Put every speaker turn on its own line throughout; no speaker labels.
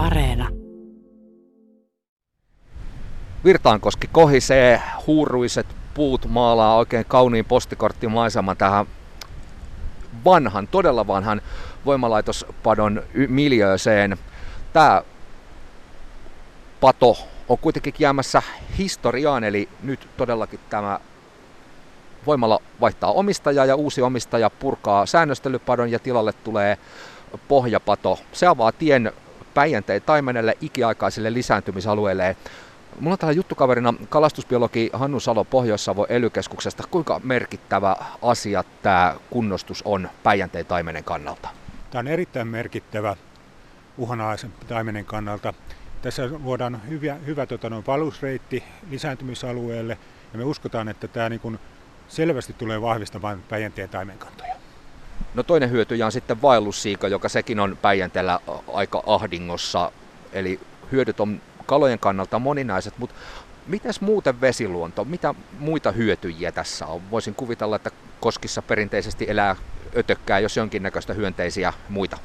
Areena.
Virtaankoski kohisee, huuruiset puut maalaa oikein kauniin postikorttimaiseman tähän vanhan, todella vanhan voimalaitospadon miljööseen. Tämä pato on kuitenkin jäämässä historiaan, eli nyt todellakin tämä voimala vaihtaa omistajaa ja uusi omistaja purkaa säännöstelypadon ja tilalle tulee pohjapato. Se avaa tien Päijänteen taimenelle ikiaikaiselle lisääntymisalueelle. Mulla on täällä juttukaverina kalastusbiologi Hannu Salo Pohjois-Savo ely Kuinka merkittävä asia tämä kunnostus on Päijänteen taimenen kannalta?
Tämä on erittäin merkittävä uhanalaisen taimenen kannalta. Tässä luodaan hyvä, hyvä tota, noin valusreitti lisääntymisalueelle ja me uskotaan, että tämä niin kuin selvästi tulee vahvistamaan Päijänteen taimenkantoja.
No toinen hyötyjä on sitten vaellussiika, joka sekin on Päijänteellä aika ahdingossa. Eli hyödyt on kalojen kannalta moninaiset, mutta mitäs muuten vesiluonto, mitä muita hyötyjiä tässä on? Voisin kuvitella, että koskissa perinteisesti elää ötökkää, jos jonkinnäköistä hyönteisiä muita.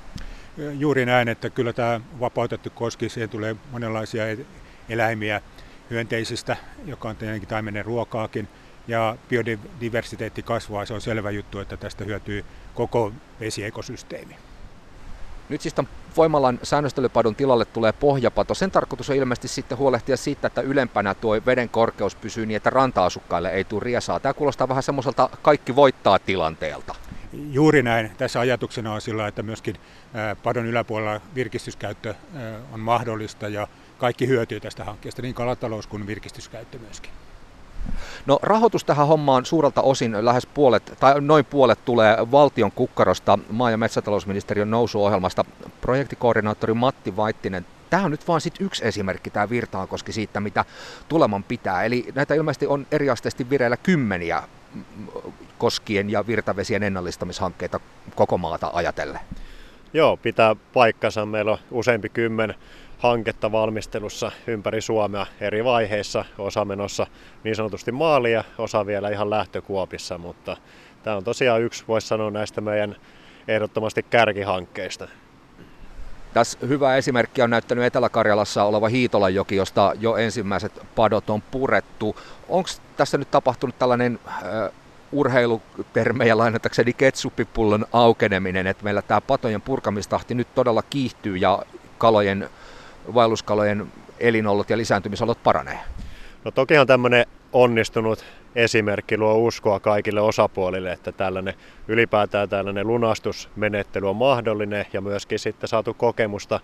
Juuri näin, että kyllä tämä vapautettu koski, siihen tulee monenlaisia e- eläimiä hyönteisistä, joka on tietenkin taimenen ruokaakin, ja biodiversiteetti kasvaa, se on selvä juttu, että tästä hyötyy koko vesiekosysteemi.
Nyt siis tämän voimalan säännöstelypadon tilalle tulee pohjapato. Sen tarkoitus on ilmeisesti sitten huolehtia siitä, että ylempänä tuo veden korkeus pysyy niin, että ranta-asukkaille ei tule riesaa. Tämä kuulostaa vähän semmoiselta kaikki voittaa tilanteelta.
Juuri näin. Tässä ajatuksena on sillä, että myöskin padon yläpuolella virkistyskäyttö on mahdollista ja kaikki hyötyy tästä hankkeesta, niin kalatalous kuin virkistyskäyttö myöskin.
No rahoitus tähän hommaan suurelta osin lähes puolet, tai noin puolet tulee valtion kukkarosta maa- ja metsätalousministeriön nousuohjelmasta. Projektikoordinaattori Matti Vaittinen, tämä on nyt vain sit yksi esimerkki, tämä Virtaankoski siitä, mitä tuleman pitää. Eli näitä ilmeisesti on eriasteisesti vireillä kymmeniä koskien ja virtavesien ennallistamishankkeita koko maata ajatellen.
Joo, pitää paikkansa. Meillä on useampi kymmen hanketta valmistelussa ympäri Suomea eri vaiheissa, osa menossa niin sanotusti maalia, osa vielä ihan lähtökuopissa, mutta tämä on tosiaan yksi, voisi sanoa näistä meidän ehdottomasti kärkihankkeista.
Tässä hyvä esimerkki on näyttänyt Etelä-Karjalassa oleva Hiitolanjoki, josta jo ensimmäiset padot on purettu. Onko tässä nyt tapahtunut tällainen äh, urheilutermejä lainatakseni ketsuppipullon aukeneminen, että meillä tämä patojen purkamistahti nyt todella kiihtyy ja kalojen vaelluskalojen elinolot ja lisääntymisolot paranee?
No tokihan tämmöinen onnistunut esimerkki luo uskoa kaikille osapuolille, että tällainen ylipäätään tällainen lunastusmenettely on mahdollinen ja myöskin sitten saatu kokemusta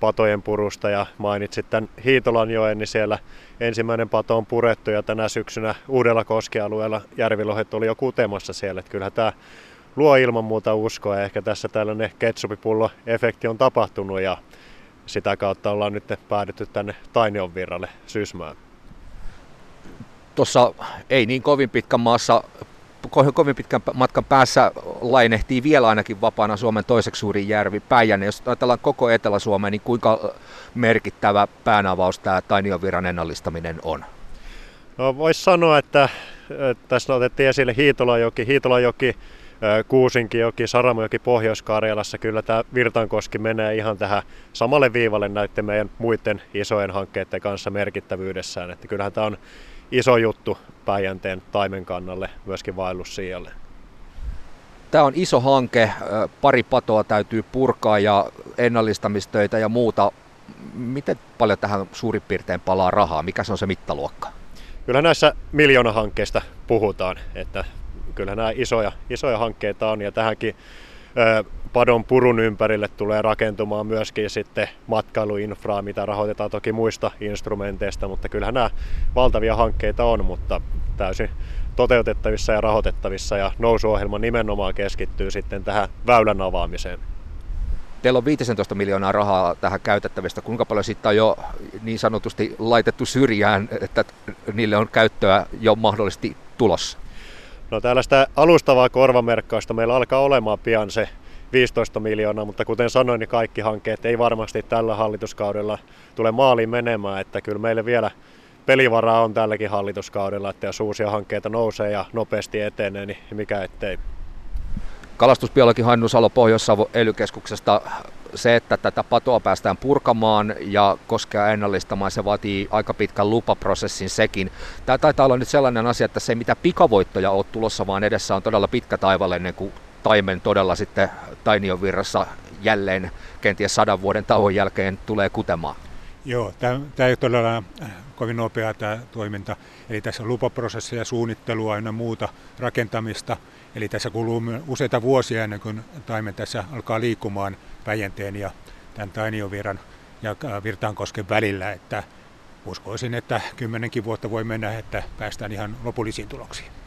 patojen purusta ja mainitsit tämän Hiitolanjoen, niin siellä ensimmäinen pato on purettu ja tänä syksynä uudella koskialueella järvilohet oli jo kutemassa siellä. Että kyllähän tämä luo ilman muuta uskoa ja ehkä tässä tällainen ketsupipullo-efekti on tapahtunut ja sitä kautta ollaan nyt päädytty tänne Tainion virralle Sysmään.
Tuossa ei niin kovin pitkän maassa kovin pitkän matkan päässä lainehtii vielä ainakin vapaana Suomen toiseksi suurin järvi Päijänne. Jos ajatellaan koko Etelä-Suomea, niin kuinka merkittävä päänavaus tämä Tainionvirran ennallistaminen on?
No voisi sanoa, että, että tässä otettiin esille Hiitolajoki. Hiitolajoki Kuusinkijoki, Saramojoki Pohjois-Karjalassa, kyllä tämä Virtankoski menee ihan tähän samalle viivalle näiden meidän muiden isojen hankkeiden kanssa merkittävyydessään. Että kyllähän tämä on iso juttu Päijänteen taimen kannalle, myöskin vaellussiialle.
Tämä on iso hanke, pari patoa täytyy purkaa ja ennallistamistöitä ja muuta. Miten paljon tähän suurin piirtein palaa rahaa? Mikä se on se mittaluokka?
Kyllä näissä hankkeista puhutaan, että kyllä nämä isoja, isoja hankkeita on ja tähänkin padon purun ympärille tulee rakentumaan myöskin sitten matkailuinfraa, mitä rahoitetaan toki muista instrumenteista, mutta kyllähän nämä valtavia hankkeita on, mutta täysin toteutettavissa ja rahoitettavissa ja nousuohjelma nimenomaan keskittyy sitten tähän väylän avaamiseen.
Teillä on 15 miljoonaa rahaa tähän käytettävistä. Kuinka paljon siitä on jo niin sanotusti laitettu syrjään, että niille on käyttöä jo mahdollisesti tulossa?
No tällaista alustavaa korvamerkkausta meillä alkaa olemaan pian se 15 miljoonaa, mutta kuten sanoin, niin kaikki hankkeet ei varmasti tällä hallituskaudella tule maaliin menemään, että kyllä meille vielä pelivaraa on tälläkin hallituskaudella, että jos uusia hankkeita nousee ja nopeasti etenee, niin mikä ettei.
Kalastusbiologi Hannu Salo Pohjois-Savo ely se, että tätä patoa päästään purkamaan ja koskea ennallistamaan, se vaatii aika pitkän lupaprosessin sekin. Tämä taitaa olla nyt sellainen asia, että se ei mitä pikavoittoja ole tulossa, vaan edessä on todella pitkä taival ennen kuin taimen todella sitten Tainion virrassa jälleen kenties sadan vuoden tauon jälkeen tulee kutemaan.
Joo, tämä, ei ole todella äh, kovin nopea tämä toiminta. Eli tässä on lupaprosesseja, suunnittelua ja muuta rakentamista. Eli tässä kuluu useita vuosia ennen kuin taimen tässä alkaa liikkumaan Päijänteen ja tämän Tainioviran ja äh, Virtaankosken välillä. Että uskoisin, että kymmenenkin vuotta voi mennä, että päästään ihan lopullisiin tuloksiin.